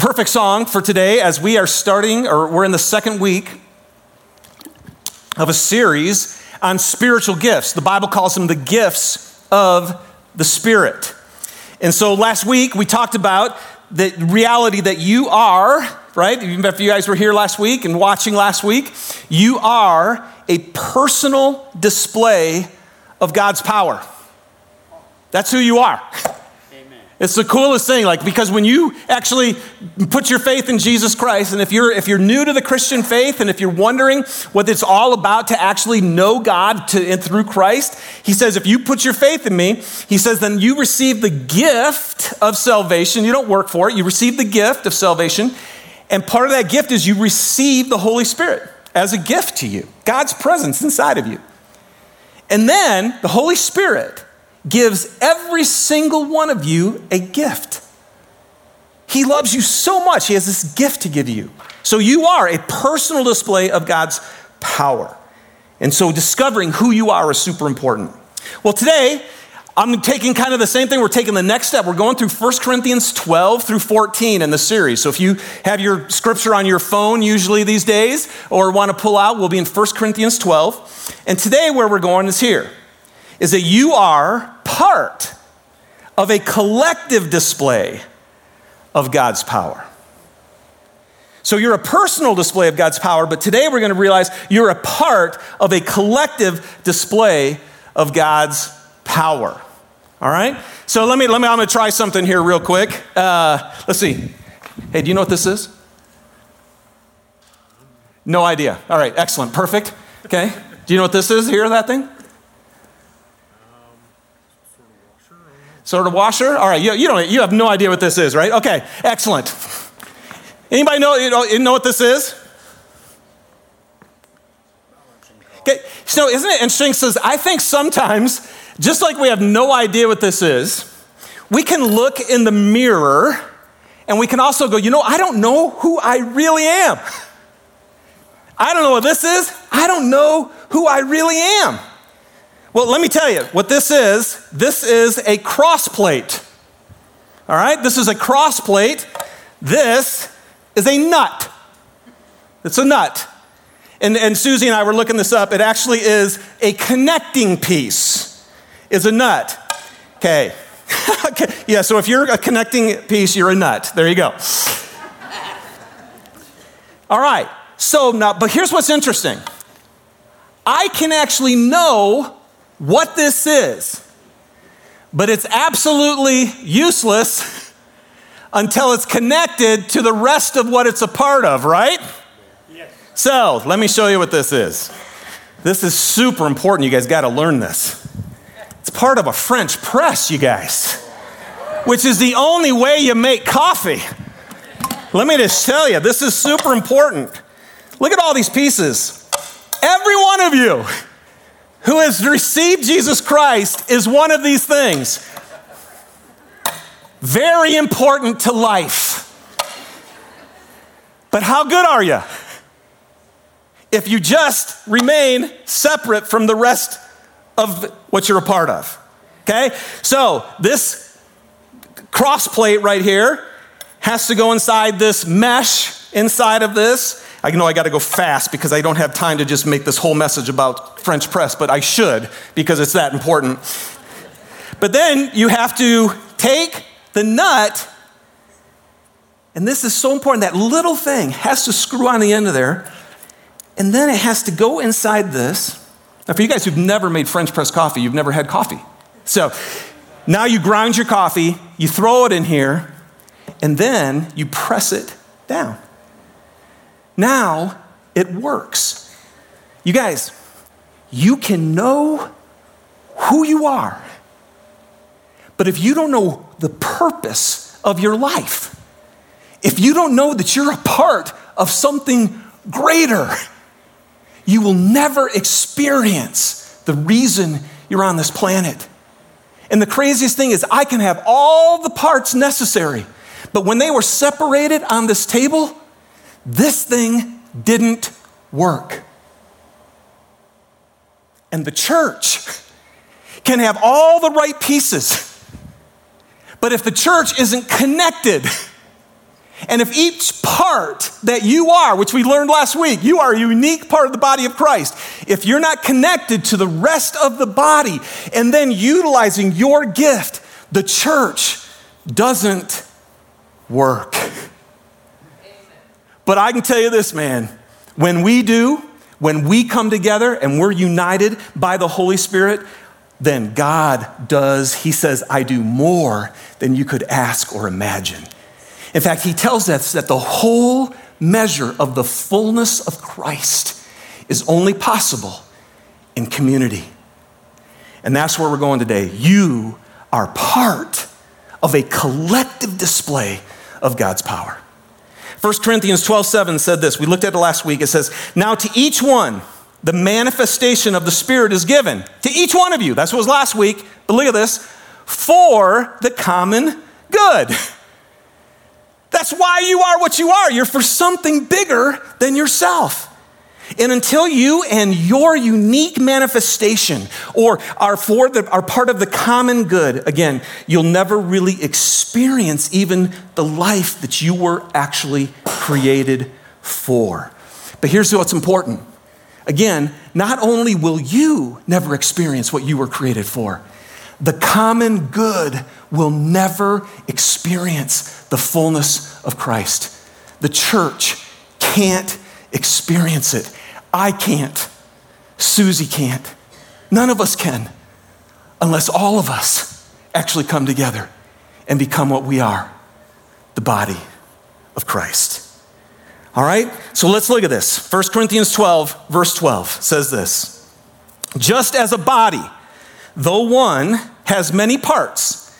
perfect song for today as we are starting, or we're in the second week of a series on spiritual gifts. The Bible calls them the gifts of the Spirit. And so last week we talked about the reality that you are, right? Even if you guys were here last week and watching last week, you are a personal display of God's power. That's who you are. It's the coolest thing, like because when you actually put your faith in Jesus Christ, and if you're if you're new to the Christian faith, and if you're wondering what it's all about to actually know God to, and through Christ, He says, if you put your faith in Me, He says, then you receive the gift of salvation. You don't work for it; you receive the gift of salvation, and part of that gift is you receive the Holy Spirit as a gift to you, God's presence inside of you, and then the Holy Spirit gives every single one of you a gift. He loves you so much, He has this gift to give you. So you are a personal display of God's power. And so discovering who you are is super important. Well, today, I'm taking kind of the same thing. We're taking the next step. We're going through 1 Corinthians 12 through 14 in the series. So if you have your scripture on your phone, usually these days, or want to pull out, we'll be in 1 Corinthians 12. And today, where we're going is here is that you are part of a collective display of God's power. So you're a personal display of God's power, but today we're going to realize you're a part of a collective display of God's power. All right? So let me, let me, I'm going to try something here real quick. Uh, let's see. Hey, do you know what this is? No idea. All right, excellent, perfect. Okay. Do you know what this is? Hear that thing? Sort of washer? All right, you, you, don't, you have no idea what this is, right? Okay, excellent. Anybody know, you know, you know what this is? Okay, so isn't it interesting? Says, I think sometimes, just like we have no idea what this is, we can look in the mirror and we can also go, you know, I don't know who I really am. I don't know what this is. I don't know who I really am. Well, let me tell you what this is. This is a cross plate. All right, this is a cross plate. This is a nut. It's a nut. And, and Susie and I were looking this up. It actually is a connecting piece, is a nut. Okay. okay. Yeah, so if you're a connecting piece, you're a nut. There you go. All right. So now, but here's what's interesting I can actually know what this is, but it's absolutely useless until it's connected to the rest of what it's a part of, right? Yes. So, let me show you what this is. This is super important. You guys got to learn this. It's part of a French press, you guys, which is the only way you make coffee. Let me just tell you, this is super important. Look at all these pieces. Every one of you who has received Jesus Christ is one of these things. Very important to life. But how good are you? If you just remain separate from the rest of what you're a part of. Okay? So, this cross plate right here has to go inside this mesh inside of this. I know I got to go fast because I don't have time to just make this whole message about French press, but I should because it's that important. But then you have to take the nut, and this is so important that little thing has to screw on the end of there, and then it has to go inside this. Now, for you guys who've never made French press coffee, you've never had coffee. So now you grind your coffee, you throw it in here, and then you press it down. Now it works. You guys, you can know who you are, but if you don't know the purpose of your life, if you don't know that you're a part of something greater, you will never experience the reason you're on this planet. And the craziest thing is, I can have all the parts necessary, but when they were separated on this table, this thing didn't work. And the church can have all the right pieces, but if the church isn't connected, And if each part that you are, which we learned last week, you are a unique part of the body of Christ, if you're not connected to the rest of the body and then utilizing your gift, the church doesn't work. But I can tell you this, man, when we do, when we come together and we're united by the Holy Spirit, then God does, He says, I do more than you could ask or imagine. In fact, He tells us that the whole measure of the fullness of Christ is only possible in community. And that's where we're going today. You are part of a collective display of God's power. 1 Corinthians 12 7 said this. We looked at it last week. It says, Now to each one, the manifestation of the Spirit is given. To each one of you. That's what was last week. But look at this for the common good. That's why you are what you are. You're for something bigger than yourself. And until you and your unique manifestation or are for the, are part of the common good, again, you'll never really experience even the life that you were actually created for. But here's what's important. Again, not only will you never experience what you were created for, the common good will never experience the fullness of Christ. The church can't experience it. I can't. Susie can't. None of us can unless all of us actually come together and become what we are the body of Christ. All right? So let's look at this. 1 Corinthians 12, verse 12 says this Just as a body, though one has many parts,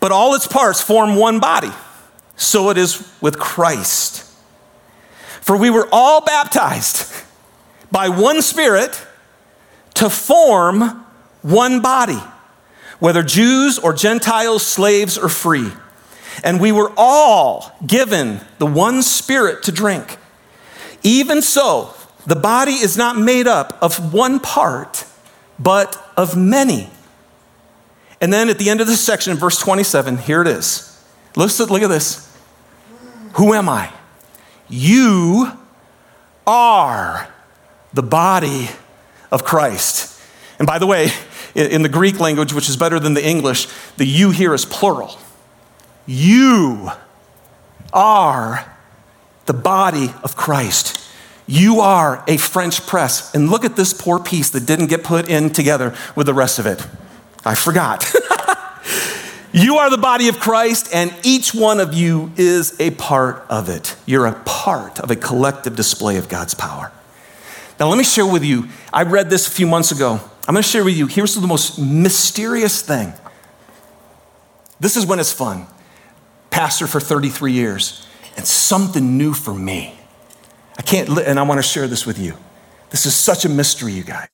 but all its parts form one body, so it is with Christ. For we were all baptized by one Spirit to form one body, whether Jews or Gentiles, slaves or free. And we were all given the one Spirit to drink. Even so, the body is not made up of one part, but of many. And then at the end of this section, verse 27, here it is. Listen, look at this. Who am I? You are the body of Christ. And by the way, in the Greek language, which is better than the English, the you here is plural. You are the body of Christ. You are a French press. And look at this poor piece that didn't get put in together with the rest of it. I forgot. you are the body of Christ, and each one of you is a part of it. You're a part of a collective display of God's power. Now, let me share with you. I read this a few months ago. I'm going to share with you. Here's the most mysterious thing. This is when it's fun. Pastor for 33 years, and something new for me. I can't, and I want to share this with you. This is such a mystery, you guys.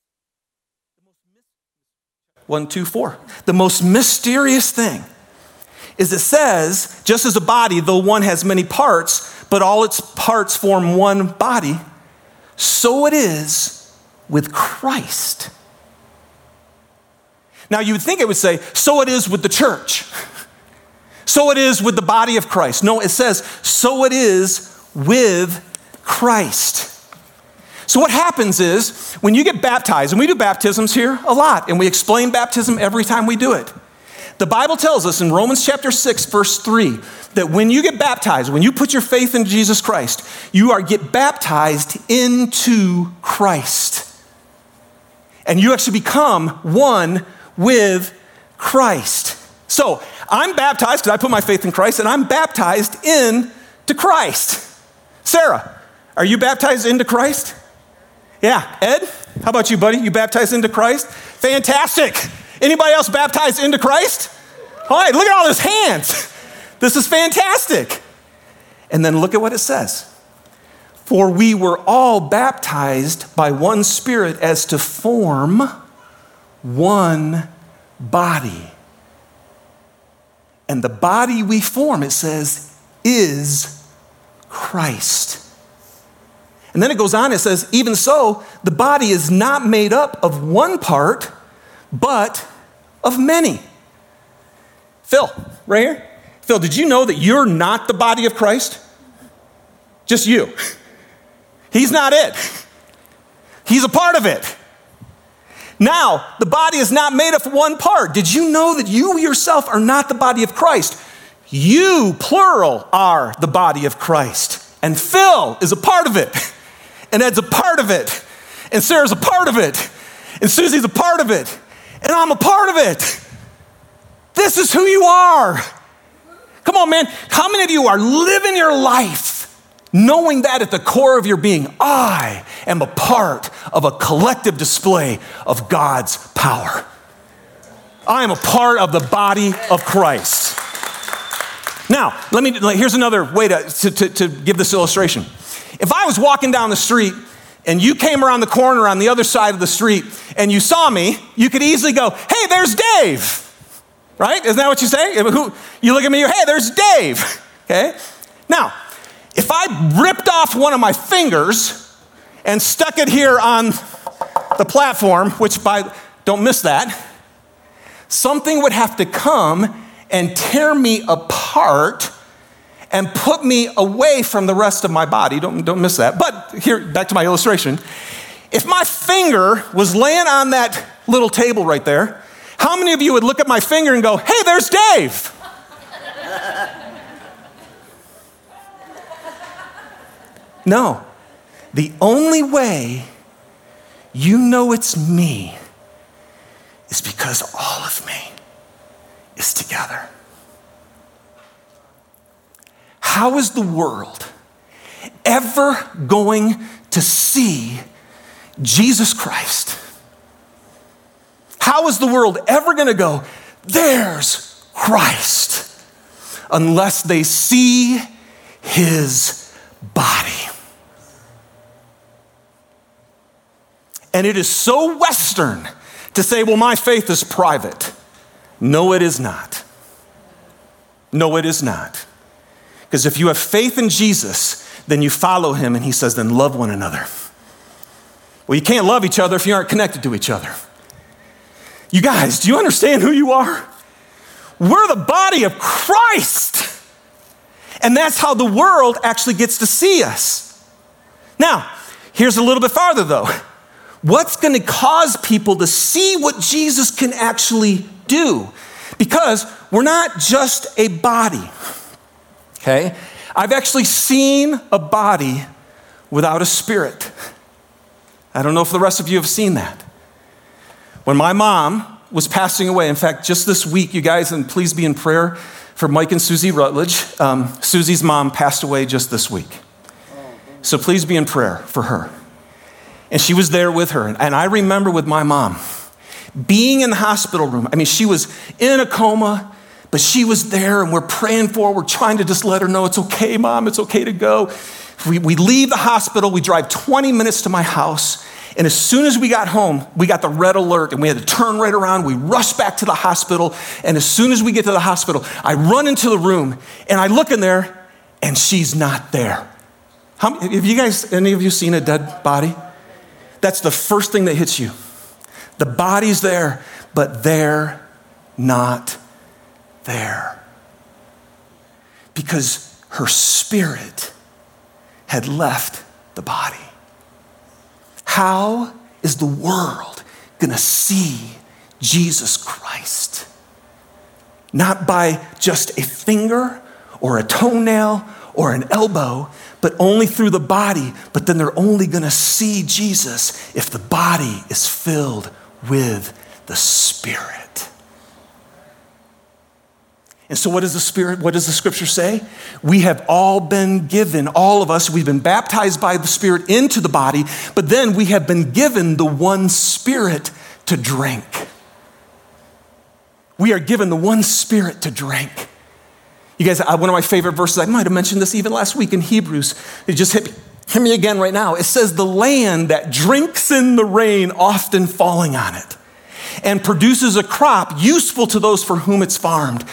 One, two, four. The most mysterious thing is it says, just as a body, though one has many parts, but all its parts form one body, so it is with Christ. Now, you would think it would say, so it is with the church. So it is with the body of Christ. No, it says, so it is with Christ. So, what happens is when you get baptized, and we do baptisms here a lot, and we explain baptism every time we do it. The Bible tells us in Romans chapter 6, verse 3, that when you get baptized, when you put your faith in Jesus Christ, you are get baptized into Christ. And you actually become one with Christ. So I'm baptized because I put my faith in Christ, and I'm baptized into Christ. Sarah, are you baptized into Christ? Yeah. Ed, how about you, buddy? You baptized into Christ? Fantastic. Anybody else baptized into Christ? All right, look at all those hands. This is fantastic. And then look at what it says. For we were all baptized by one Spirit as to form one body. And the body we form, it says, is Christ. And then it goes on, it says, even so, the body is not made up of one part, but of many. Phil, right here. Phil, did you know that you're not the body of Christ? just you. He's not it. He's a part of it. Now, the body is not made of one part. Did you know that you yourself are not the body of Christ? You, plural, are the body of Christ. And Phil is a part of it. And Ed's a part of it. And Sarah's a part of it. And Susie's a part of it. And I'm a part of it. This is who you are. Come on, man. How many of you are living your life knowing that at the core of your being, I am a part of a collective display of God's power? I am a part of the body of Christ. Now, let me, here's another way to, to, to, give this illustration. If I was walking down the street and you came around the corner on the other side of the street and you saw me, you could easily go, hey, there's Dave. Right? Isn't that what you say? You look at me, you're hey, there's Dave. Okay? Now, if I ripped off one of my fingers and stuck it here on the platform, which by, don't miss that, something would have to come and tear me apart and put me away from the rest of my body. Don't, don't miss that. But here, back to my illustration. If my finger was laying on that little table right there, how many of you would look at my finger and go, hey, there's Dave? no. The only way you know it's me is because all of me is together. How is the world ever going to see Jesus Christ? How is the world ever going to go, there's Christ, unless they see his body? And it is so Western to say, well, my faith is private. No, it is not. No, it is not. Because if you have faith in Jesus, then you follow him, and he says, then love one another. Well, you can't love each other if you aren't connected to each other. You guys, do you understand who you are? We're the body of Christ. And that's how the world actually gets to see us. Now, here's a little bit farther though. What's going to cause people to see what Jesus can actually do? Because we're not just a body okay? I've actually seen a body without a spirit. I don't know if the rest of you have seen that. When my mom was passing away, in fact, just this week, you guys, and please be in prayer for Mike and Susie Rutledge. Um, Susie's mom passed away just this week. So please be in prayer for her. And she was there with her. And I remember with my mom being in the hospital room. I mean, she was in a coma. But she was there and we're praying for her. We're trying to just let her know it's okay, mom, it's okay to go. We, we leave the hospital, we drive 20 minutes to my house. And as soon as we got home, we got the red alert and we had to turn right around. We rushed back to the hospital. And as soon as we get to the hospital, I run into the room and I look in there and she's not there. How, have you guys, any of you seen a dead body? That's the first thing that hits you. The body's there, but they're not there because her spirit had left the body. How is the world going to see Jesus Christ? Not by just a finger or a toenail or an elbow, but only through the body. But then they're only going to see Jesus if the body is filled with the Spirit. And so, what does the Spirit, what does the scripture say? We have all been given, all of us, we've been baptized by the Spirit into the body, but then we have been given the one Spirit to drink. We are given the one Spirit to drink. You guys, one of my favorite verses, I might have mentioned this even last week in Hebrews. It just hit me, hit me again right now. It says, The land that drinks in the rain, often falling on it and produces a crop useful to those for whom it's farmed,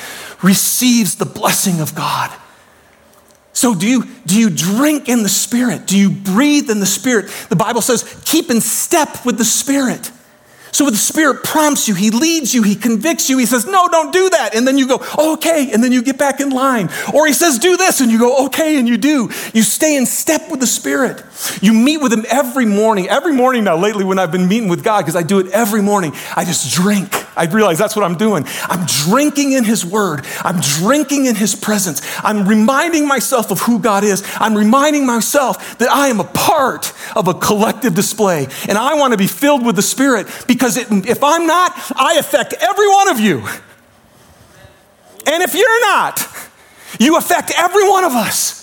receives the blessing of God. So, do you, do you drink in the Spirit? Do you breathe in the Spirit? The Bible says, keep in step with the Spirit. So the Spirit prompts you, He leads you, He convicts you, He says, No, don't do that. And then you go, Okay, and then you get back in line. Or He says, Do this, and you go, Okay, and you do. You stay in step with the Spirit. You meet with Him every morning. Every morning now, lately, when I've been meeting with God, because I do it every morning, I just drink. I realize that's what I'm doing. I'm drinking in His Word, I'm drinking in His presence. I'm reminding myself of who God is. I'm reminding myself that I am a part of a collective display, and I want to be filled with the Spirit because it, if I'm not, I affect every one of you. And if you're not, you affect every one of us.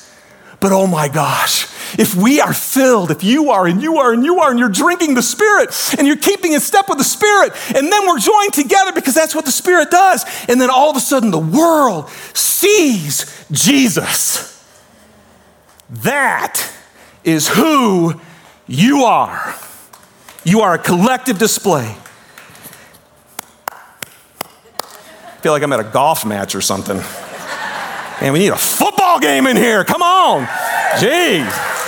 But oh my gosh, if we are filled, if you are and you are and you are, and you're drinking the Spirit and you're keeping in step with the Spirit, and then we're joined together because that's what the Spirit does. And then all of a sudden the world sees Jesus. That is who you are. You are a collective display. I feel like I'm at a golf match or something. Man, we need a football game in here. Come on. Jeez.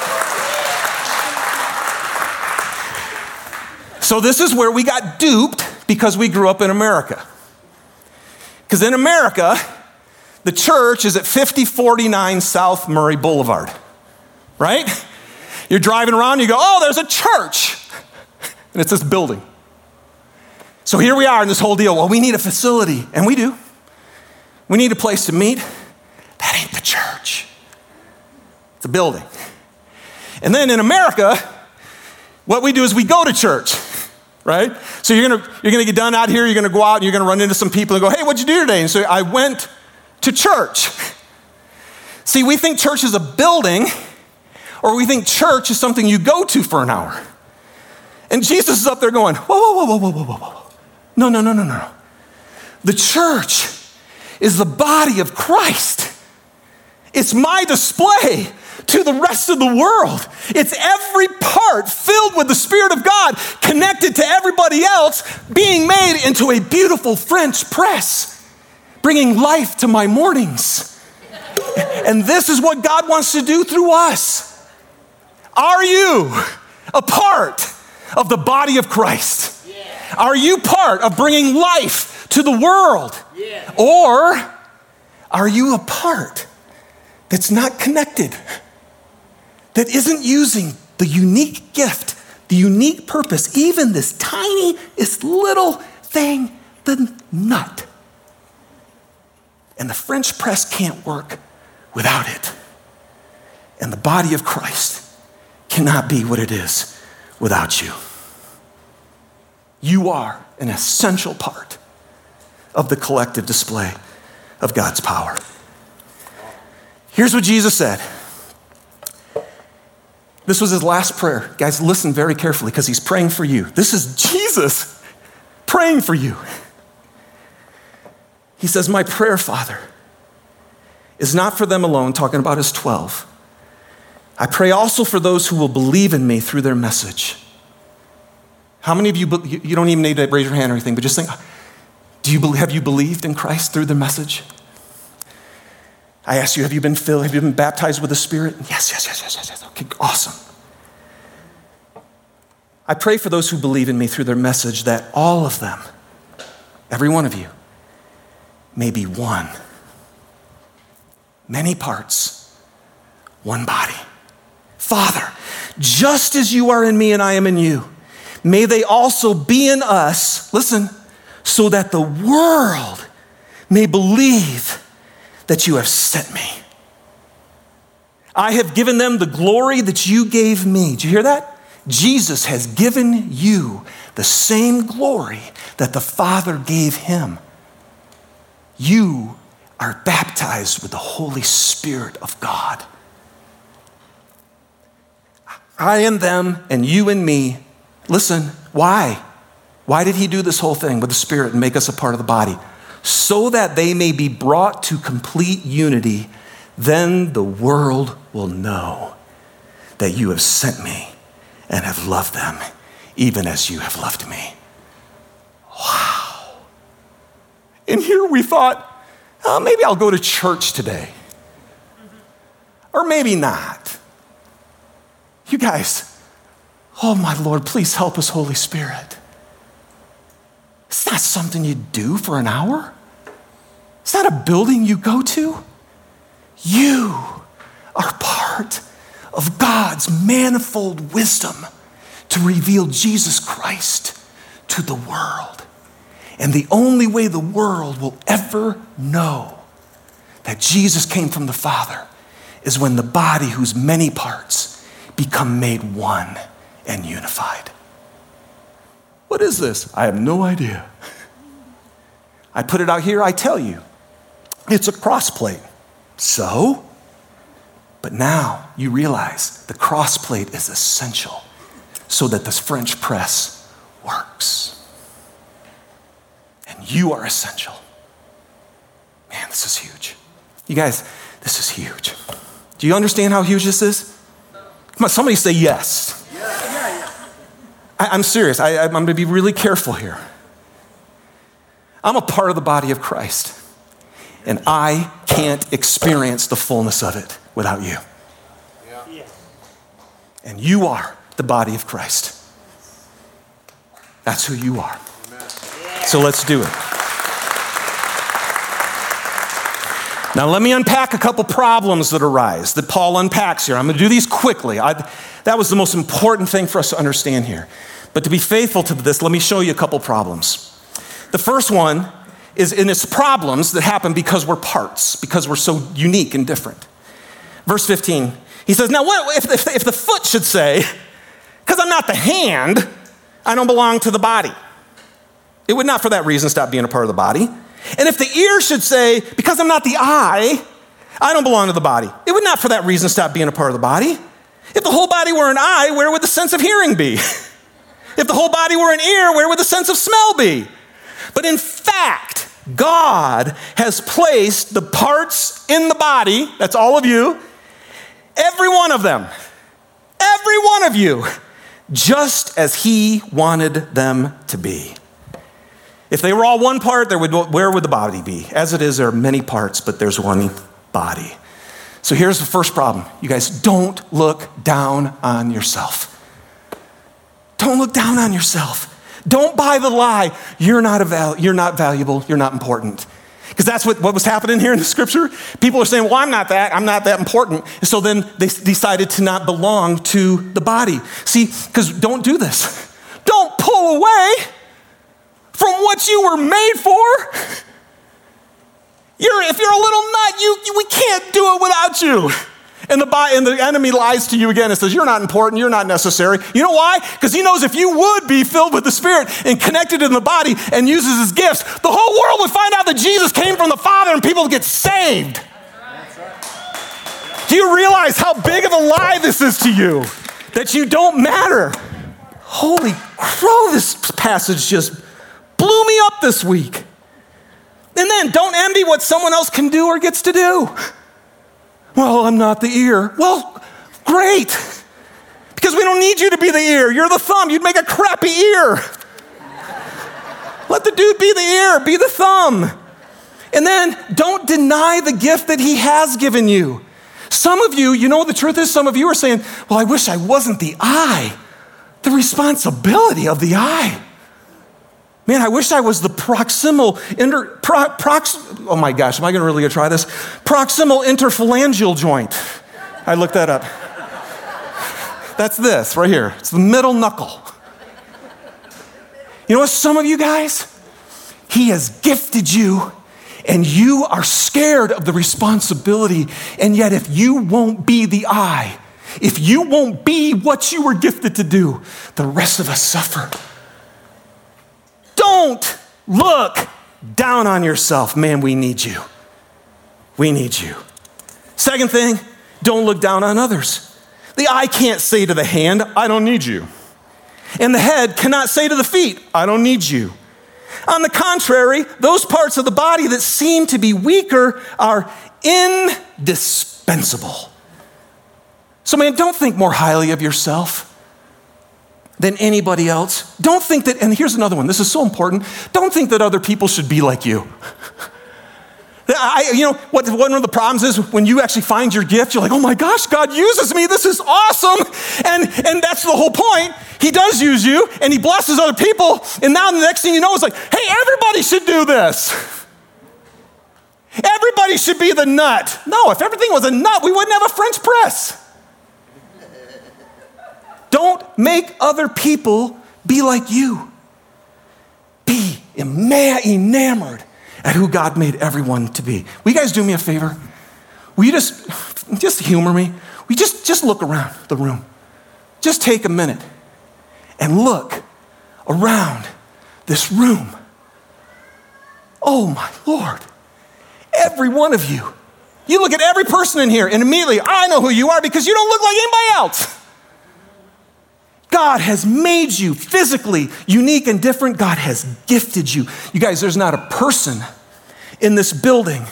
So, this is where we got duped because we grew up in America. Because in America, the church is at 5049 South Murray Boulevard, right? You're driving around, you go, oh, there's a church. And it's this building. So here we are in this whole deal. Well, we need a facility, and we do. We need a place to meet. That ain't the church, it's a building. And then in America, what we do is we go to church, right? So you're gonna, you're gonna get done out here, you're gonna go out, and you're gonna run into some people and go, hey, what'd you do today? And so I went to church. See, we think church is a building, or we think church is something you go to for an hour. And Jesus is up there going, whoa, whoa, whoa, whoa, whoa, whoa, whoa. Whoa, no, no, no, no, no. The church is the body of Christ. It's my display to the rest of the world. It's every part filled with the Spirit of God, connected to everybody else, being made into a beautiful French press, bringing life to my mornings. And this is what God wants to do through us. Are you a part of the body of Christ? Yeah. Are you part of bringing life to the world? Yeah. Or are you a part that's not connected, that isn't using the unique gift, the unique purpose, even this tiniest little thing, the nut? And the French press can't work without it. And the body of Christ cannot be what it is without you. You are an essential part of the collective display of God's power. Here's what Jesus said. This was his last prayer. Guys, listen very carefully because he's praying for you. This is Jesus praying for you. He says, My prayer, Father, is not for them alone, talking about his 12 I pray also for those who will believe in me through their message. How many of you, you don't even need to raise your hand or anything, but just think, do you, have you believed in Christ through the message? I ask you, have you been filled? Have you been baptized with the Spirit? Yes, yes, yes, yes, yes, yes. Okay, awesome. I pray for those who believe in me through their message that all of them, every one of you, may be one. Many parts, one body. Father, just as you are in me and I am in you, may they also be in us, listen, so that the world may believe that you have sent me. I have given them the glory that you gave me. Do you hear that? Jesus has given you the same glory that the Father gave him. You are baptized with the Holy Spirit of God. I and them, and you and me. Listen, why? Why did he do this whole thing with the Spirit and make us a part of the body? So that they may be brought to complete unity. Then the world will know that you have sent me and have loved them, even as you have loved me. Wow. And here we thought, oh, maybe I'll go to church today. Or maybe not. You guys, oh my Lord, please help us, Holy Spirit. It's not something you do for an hour. It's not a building you go to. You are part of God's manifold wisdom to reveal Jesus Christ to the world. And the only way the world will ever know that Jesus came from the Father is when the body, whose many parts, become made one and unified. What is this? I have no idea. I put it out here, I tell you. It's a cross plate. So? But now you realize the cross plate is essential so that this French press works. And you are essential. Man, this is huge. You guys, this is huge. Do you understand how huge this is? Come on, somebody say yes. I, am serious. I, I'm going to be really careful here. I'm a part of the body of Christ, and I can't experience the fullness of it without you. And you are the body of Christ. That's who you are. So let's do it. Now, let me unpack a couple problems that arise that Paul unpacks here. I'm going to do these quickly. I, that was the most important thing for us to understand here. But to be faithful to this, let me show you a couple problems. The first one is in its problems that happen because we're parts, because we're so unique and different. Verse 15, he says, Now, what if, if, if the foot should say, because I'm not the hand, I don't belong to the body? It would not for that reason stop being a part of the body. And if the ear should say, because I'm not the eye, I don't belong to the body, it would not for that reason stop being a part of the body. If the whole body were an eye, where would the sense of hearing be? if the whole body were an ear, where would the sense of smell be? But in fact, God has placed the parts in the body, that's all of you, every one of them, every one of you, just as He wanted them to be. If they were all one part, there would, where would the body be? As it is, there are many parts, but there's one body. So here's the first problem. You guys, don't look down on yourself. Don't look down on yourself. Don't buy the lie, you're not, val- you're not valuable, you're not important. Because that's what, what was happening here in the scripture. People are saying, Well, I'm not that, I'm not that important. And So then they decided to not belong to the body. See, because don't do this. From what you were made for. You're, if you're a little nut, you, you, we can't do it without you. And the, and the enemy lies to you again and says, You're not important, you're not necessary. You know why? Because he knows if you would be filled with the Spirit and connected in the body and uses his gifts, the whole world would find out that Jesus came from the Father and people would get saved. Do you realize how big of a lie this is to you? That you don't matter. Holy crow, this passage just blew me up this week. And then don't envy what someone else can do or gets to do. Well, I'm not the ear. Well, great. Because we don't need you to be the ear. You're the thumb. You'd make a crappy ear. Let the dude be the ear, be the thumb. And then don't deny the gift that he has given you. Some of you, you know what the truth is? Some of you are saying, Well, I wish I wasn't the eye. The responsibility of the eye. Man, I wish I was the proximal inter, pro, prox, oh my gosh, am I to really try this? Proximal interphalangeal joint. I looked that up. That's this right here. It's the middle knuckle. You know what, some of you guys, He has gifted you and you are scared of the responsibility. And yet, if you won't be the eye, if you won't be what you were gifted to do, the rest of us suffer. Don't look down on yourself. Man, we need you. We need you. Second thing, don't look down on others. The eye can't say to the hand, I don't need you. And the head cannot say to the feet, I don't need you. On the contrary, those parts of the body that seem to be weaker are indispensable. So, man, don't think more highly of yourself than anybody else. Don't think that, and here's another one, this is so important. Don't think that other people should be like you. I, you know, what, one of the problems is when you actually find your gift, you're like, oh my gosh, God uses me. This is awesome. And, and that's the whole point. He does use you and he blesses other people. And now the next thing you know is like, hey, everybody should do this. Everybody should be the nut. No, if everything was a nut, we wouldn't have a French press. Don't make other people be like you. Be enamored at who God made everyone to be. Will you guys do me a favor? Will you just, just humor me? We just, just look around the room. Just take a minute and look around this room. Oh my Lord. Every one of you. You look at every person in here, and immediately I know who you are because you don't look like anybody else. God has made you physically unique and different. God has gifted you. You guys, there's not a person in this building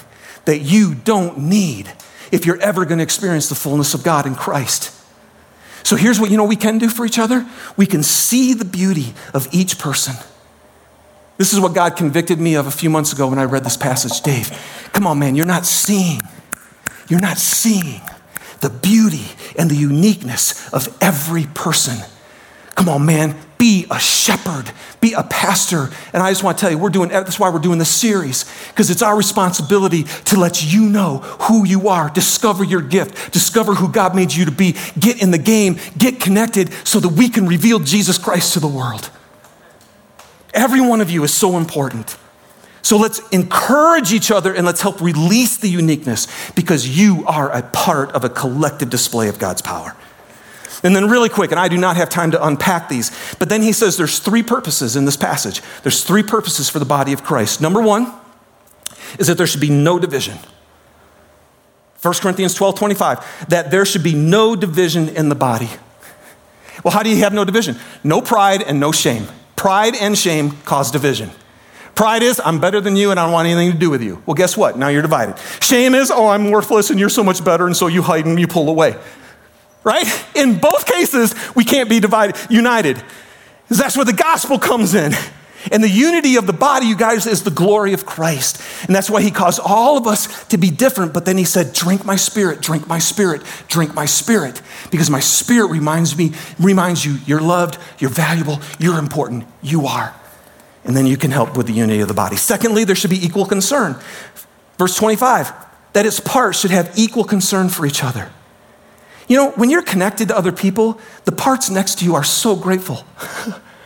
that you don't need if you're ever going to experience the fullness of God in Christ. So here's what you know we can do for each other we can see the beauty of each person. This is what God convicted me of a few months ago when I read this passage. Dave, come on, man, you're not seeing. You're not seeing the beauty and the uniqueness of every person Come on, man, be a shepherd, be a pastor. And I just want to tell you, we're doing that's why we're doing this series, because it's our responsibility to let you know who you are, discover your gift, discover who God made you to be, get in the game, get connected so that we can reveal Jesus Christ to the world. Every one of you is so important. So let's encourage each other and let's help release the uniqueness because you are a part of a collective display of God's power. And then, really quick, and I do not have time to unpack these, but then he says there's three purposes in this passage. There's three purposes for the body of Christ. Number one is that there should be no division. 1 Corinthians 12 25, that there should be no division in the body. Well, how do you have no division? No pride and no shame. Pride and shame cause division. Pride is, I'm better than you and I don't want anything to do with you. Well, guess what? Now you're divided. Shame is, oh, I'm worthless and you're so much better, and so you hide and you pull away right? In both cases, we can't be divided, united. That's where the gospel comes in. And the unity of the body, you guys, is the glory of Christ. And that's why he caused all of us to be different. But then he said, Drink my spirit, drink my spirit, drink my spirit. Because my spirit reminds me, reminds you, you're loved, you're valuable, you're important, you are. And then you can help with the unity of the body. Secondly, there should be equal concern. Verse 25, that its parts should have equal concern for each other. You know, when you're connected to other people, the parts next to you are so grateful.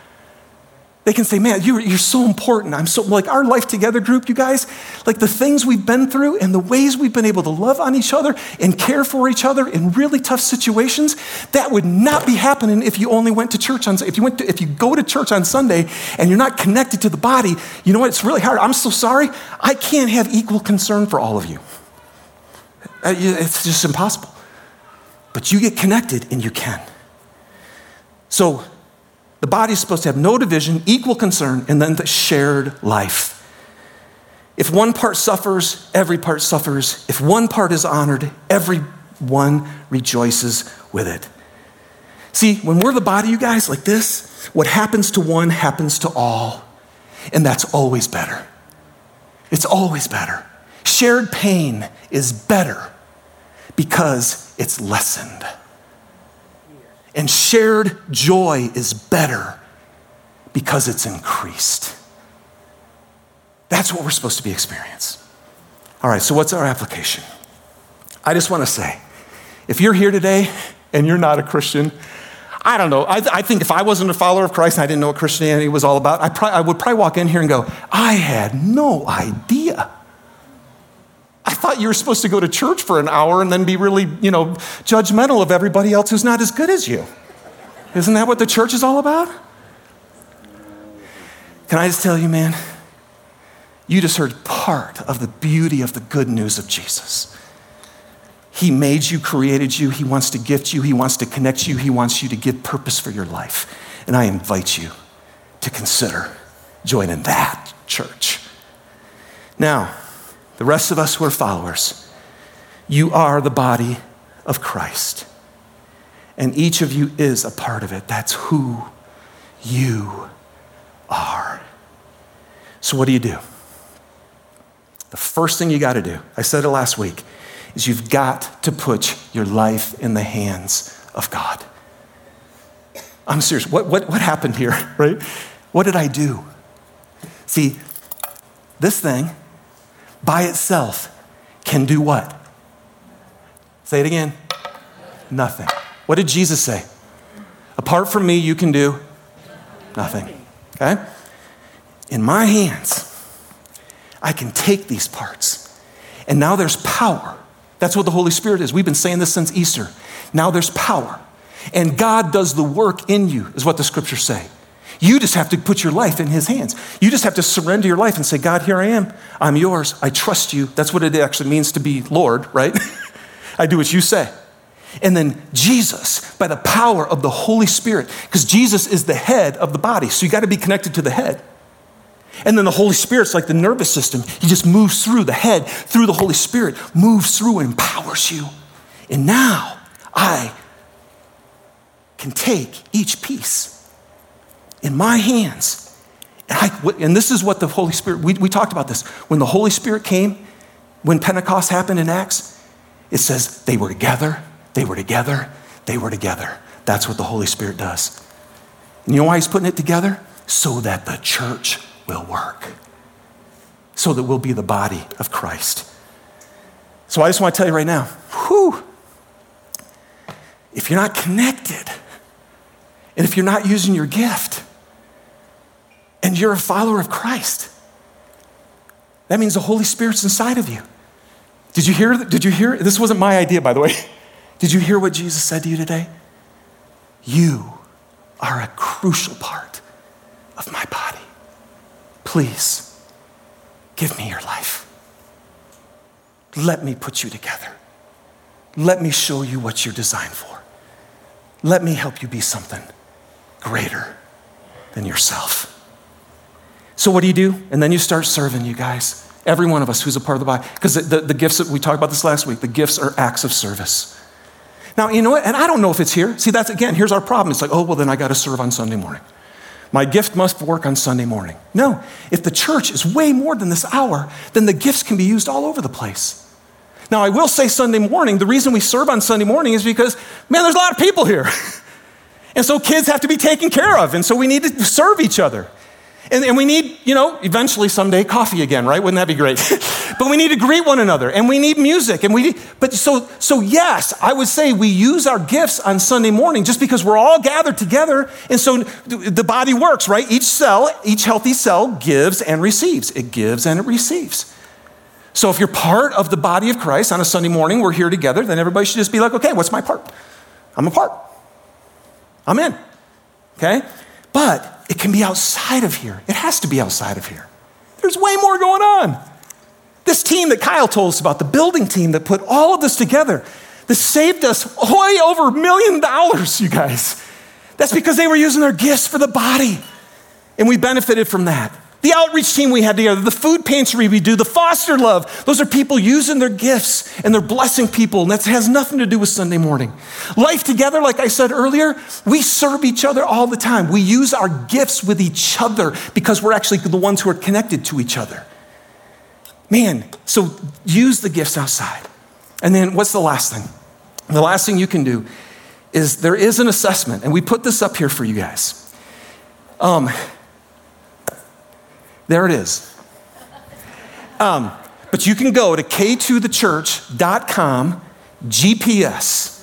they can say, Man, you're, you're so important. I'm so, like our Life Together group, you guys, like the things we've been through and the ways we've been able to love on each other and care for each other in really tough situations, that would not be happening if you only went to church on, if you went to, if you go to church on Sunday and you're not connected to the body, you know what? It's really hard. I'm so sorry. I can't have equal concern for all of you. Uh, it's just impossible. But you get connected and you can. So the body is supposed to have no division, equal concern, and then the shared life. If one part suffers, every part suffers. If one part is honored, every one rejoices with it. See, when we're the body, you guys, like this, what happens to one happens to all. And that's always better. It's always better. Shared pain is better because it's lessened. And shared joy is better because it's increased. That's what we're supposed to be experiencing. All right, so what's our application? I just want to say if you're here today and you're not a Christian, I don't know. I, I, think if I wasn't a follower of Christ and I didn't know what Christianity was all about, I, I would probably walk in here and go, I had no idea. Thought you were supposed to go to church for an hour and then be really, you know, judgmental of everybody else who's not as good as you. Isn't that what the church is all about? Can I just tell you, man? You just heard part of the beauty of the good news of Jesus. He made you, created you, He wants to gift you, He wants to connect you, He wants you to give purpose for your life. And I invite you to consider joining that church. Now, the rest of us who are followers, you are the body of Christ. And each of you is a part of it. That's who you are. So, what do you do? the first thing you got to do, I said it last week, is you've got to put your life in the hands of God. I'm serious. What, what, what happened here, right? What did I do? See, this thing by itself can do what? Say it again. Nothing. What did Jesus say? Apart from me, you can do nothing. Okay? In my hands, I can take these parts. And now there's power. That's what the Holy Spirit is. We've been saying this since Easter. Now there's power. And God does the work in you, is what the scriptures say. You just have to put your life in His hands. You just have to surrender your life and say, God, here I am. I'm yours. I trust you. That's what it actually means to be Lord, right? I do what you say. And then Jesus, by the power of the Holy Spirit, because Jesus is the head of the body, so you got to be connected to the head. And then the Holy Spirit's like the nervous system. He just moves through the head, through the Holy Spirit, moves through and empowers you. And now I can take each piece in my hands. And, I, and this is what the Holy Spirit, we, we talked about this. When the Holy Spirit came, when Pentecost happened in Acts, it says they were together, they were together, they were together. That's what the Holy Spirit does. And you know why He's putting it together? So that the church will work, so that we'll be the body of Christ. So I just want to tell you right now whew, if you're not connected, and if you're not using your gift, and you're a follower of Christ, that means the Holy Spirit's inside of you. Did you hear? Did you hear? This wasn't my idea, by the way. Did you hear what Jesus said to you today? You are a crucial part of my body. Please give me your life. Let me put you together. Let me show you what you're designed for. Let me help you be something greater than yourself. So, what do you do? And then you start serving, you guys. Every one of us who's a part of the body. Because the, the, the, gifts that we talked about this last week, the gifts are acts of service. Now, you know what? And I don't know if it's here. See, that's again, here's our problem. It's like, oh, well, then I got to serve on Sunday morning. My gift must work on Sunday morning. No, if the church is way more than this hour, then the gifts can be used all over the place. Now, I will say Sunday morning, the reason we serve on Sunday morning is because, man, there's a lot of people here. and so kids have to be taken care of. And so we need to serve each other. And, and we need, you know, eventually someday coffee again, right? Wouldn't that be great? but we need to greet one another and we need music. And we need, but so, so yes, I would say we use our gifts on Sunday morning just because we're all gathered together. And so the body works, right? Each cell, each healthy cell gives and receives. It gives and it receives. So if you're part of the body of Christ on a Sunday morning, we're here together, then everybody should just be like, okay, what's my part? I'm a part. I'm in. Okay? But it can be outside of here. It has to be outside of here. There's way more going on. This team that Kyle told us about, the building team that put all of this together, this saved us way over a million dollars, you guys. That's because they were using their gifts for the body. And we benefited from that. The outreach team we had together, the food pantry we do, the foster love, those are people using their gifts and they're blessing people, and that has nothing to do with Sunday morning. Life together, like I said earlier, we serve each other all the time. We use our gifts with each other because we're actually the ones who are connected to each other. Man, so use the gifts outside. And then what's the last thing? The last thing you can do is there is an assessment, and we put this up here for you guys. Um, there it is. Um, but you can go to k2thechurch.com GPS.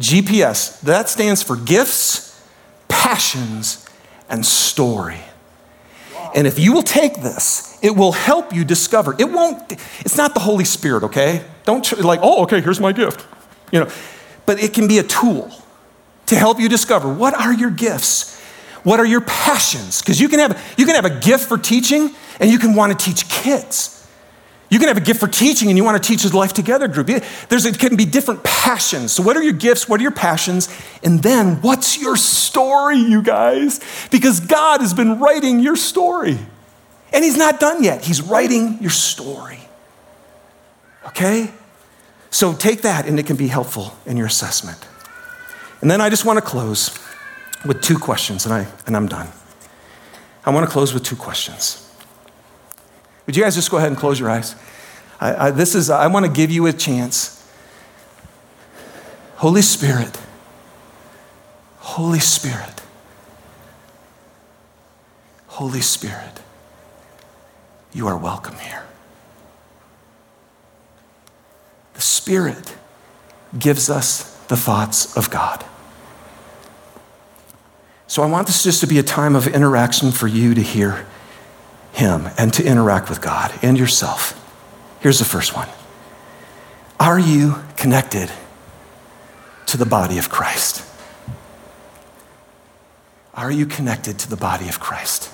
GPS, that stands for gifts, passions, and story. And if you will take this, it will help you discover. It won't, it's not the Holy Spirit, okay? Don't like, oh, okay, here's my gift. You know, but it can be a tool to help you discover what are your gifts what are your passions? Because you, can have, you can have a gift for teaching and you can want to teach kids. You can have a gift for teaching and you want to teach a life together group. There's, it can be different passions. So, what are your gifts? What are your passions? And then, what's your story, you guys? Because God has been writing your story. And He's not done yet. He's writing your story. Okay? So, take that and it can be helpful in your assessment. And then I just want to close with two questions, and, I, and I'm done. I want to close with two questions. Would you guys just go ahead and close your eyes? I, I, this is, I want to give you a chance. Holy Spirit, Holy Spirit, Holy Spirit, you are welcome here. The Spirit gives us the thoughts of God. So I want this just to be a time of interaction for you to hear Him and to interact with God and yourself. Here's the first one Are you connected to the body of Christ? Are you connected to the body of Christ?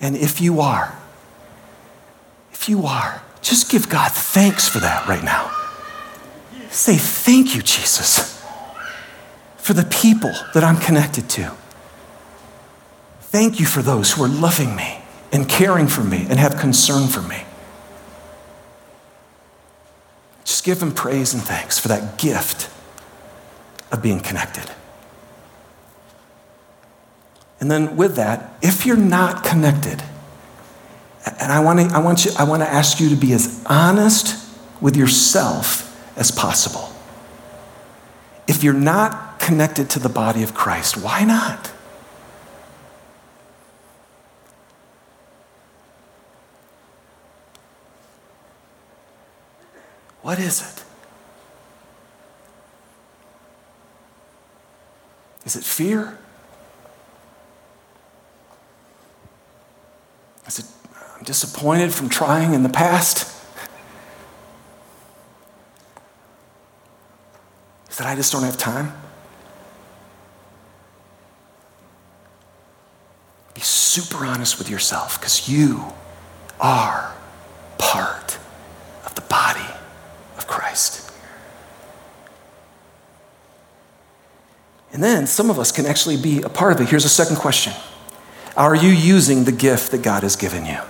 And if you are, if you are, just give God thanks for that right now. Say, Thank you, Jesus, for the people that I'm connected to. Thank you for those who are loving me and caring for me and have concern for me. Just give him praise and thanks for that gift of being connected. And then with that, if you're not connected, and I want to I want you I want to ask you to be as honest with yourself as possible. If you're not connected to the body of Christ, why not? What is it? Is it fear? Is it I'm disappointed from trying in the past? Is that I just don't have time? Be super honest with yourself because you are part of the body of Christ. And then some of us can actually be a part of it. Here's a second question Are you using the gift that God has given you?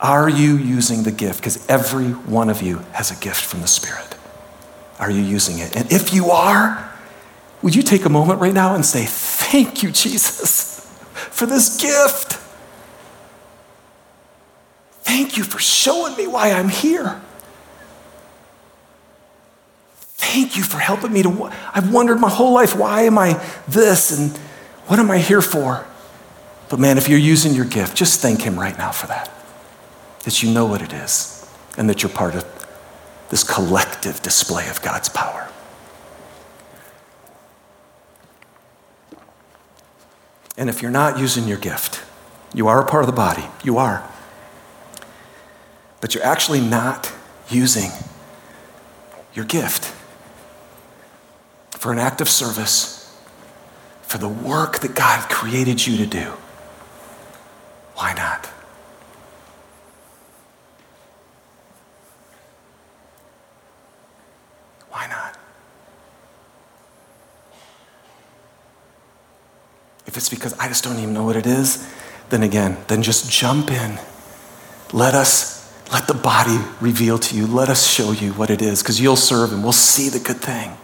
Are you using the gift? Because every one of you has a gift from the Spirit. Are you using it? And if you are, would you take a moment right now and say, Thank you, Jesus, for this gift? Thank you for showing me why I'm here. Thank you for helping me to. I've wondered my whole life, why am I this and what am I here for? But man, if you're using your gift, just thank Him right now for that. That you know what it is and that you're part of this collective display of God's power. And if you're not using your gift, you are a part of the body, you are. But you're actually not using your gift for an act of service, for the work that God created you to do. Why not? Why not? If it's because I just don't even know what it is, then again, then just jump in. Let us, let the body reveal to you. Let us show you what it is, because you'll serve and we'll see the good thing.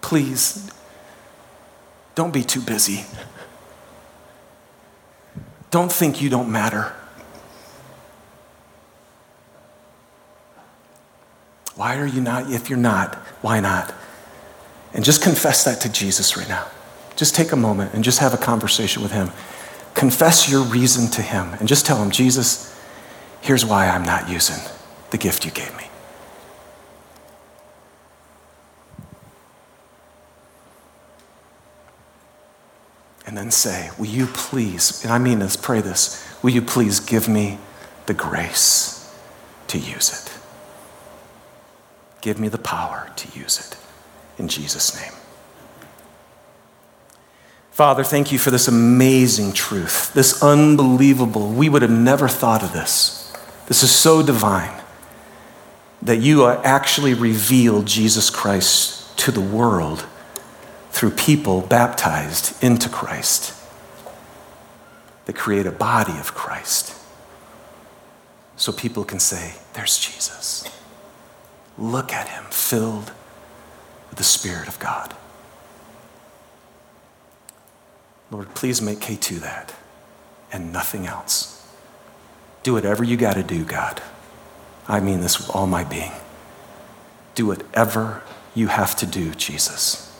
Please, don't be too busy. Don't think you don't matter. Why are you not? If you're not, why not? And just confess that to Jesus right now. Just take a moment and just have a conversation with Him. Confess your reason to Him and just tell Him, Jesus, here's why I'm not using the gift you gave me. And then say, Will you please, and I mean this, pray this, will you please give me the grace to use it? Give me the power to use it. In Jesus' name. Father, thank you for this amazing truth, this unbelievable. We would have never thought of this. This is so divine that you actually revealed Jesus Christ to the world through people baptized into Christ that create a body of Christ so people can say, There's Jesus. Look at him filled with the Spirit of God. Lord, please make K2 that and nothing else. Do whatever you got to do, God. I mean this with all my being. Do whatever you have to do, Jesus,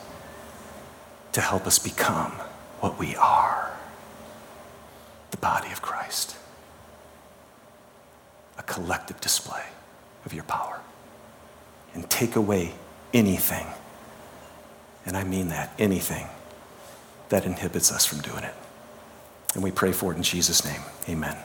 to help us become what we are the body of Christ, a collective display of your power. And take away anything, and I mean that, anything that inhibits us from doing it. And we pray for it in Jesus' name. Amen.